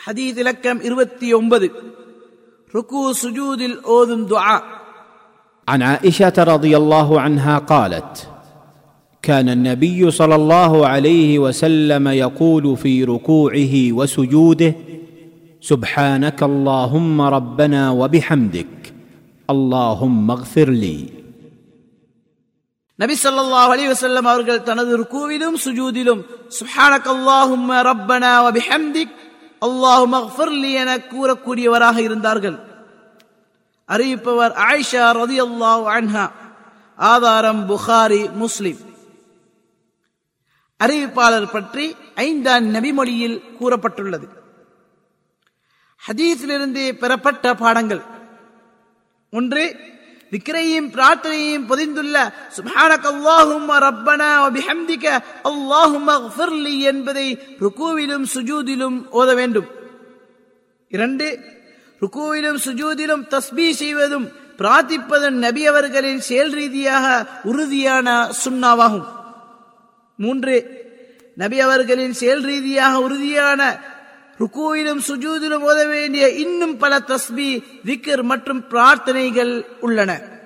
ஹதீத் இலக்கம் இருபத்தி ஒன்பது ருக்கு சுஜூதில் ஓதும் துஆ عن عائشه رضي الله عنها قالت كان النبي صلى الله عليه وسلم يقول في ركوعه وسجوده سبحانك اللهم ربنا وبحمدك اللهم اغفر لي நபி ஸல்லல்லாஹு அலைஹி வஸல்லம் அவர்கள் தனது ருக்குவிலும் சுஜூதிலும் சுப்ஹானக அல்லாஹும்ம ரப்பனா வ பிஹம்திக் அல்லாஹும்ம என கூறக்கூடியவராக இருந்தார்கள். அறிவிப்பவர் ஆயிஷா ரதி அல்லாஹ் அன்ஹா. ஆதாரம் புகாரி முஸ்லிம். அறிவிப்பாளர் பற்றி ஐந்தாம் நபிமொழியில் கூறப்பட்டுள்ளது. ஹதீஸிலிருந்து பெறப்பட்ட பாடங்கள். ஒன்று விக்கிரையும் பிரார்த்தனையும் பொதிந்துள்ள சுபான அல்லாஹும்ம ரப்பனா வ பிஹம்திக என்பதை ருக்குவிலும் சுஜூதிலும் ஓத வேண்டும். இரண்டு ருக்குவிலும் சுஜூதிலும் தஸ்பீ செய்வதும் பிரார்த்திப்பதன் நபி அவர்களின் செயல் ரீதியாக உறுதியான சுண்ணாவாகும். மூன்று நபி அவர்களின் செயல் ரீதியாக உறுதியான ருக்குவிலும் சுஜூதிலும் ஓத வேண்டிய இன்னும் பல தஸ்பி விக்கர் மற்றும் பிரார்த்தனைகள் உள்ளன.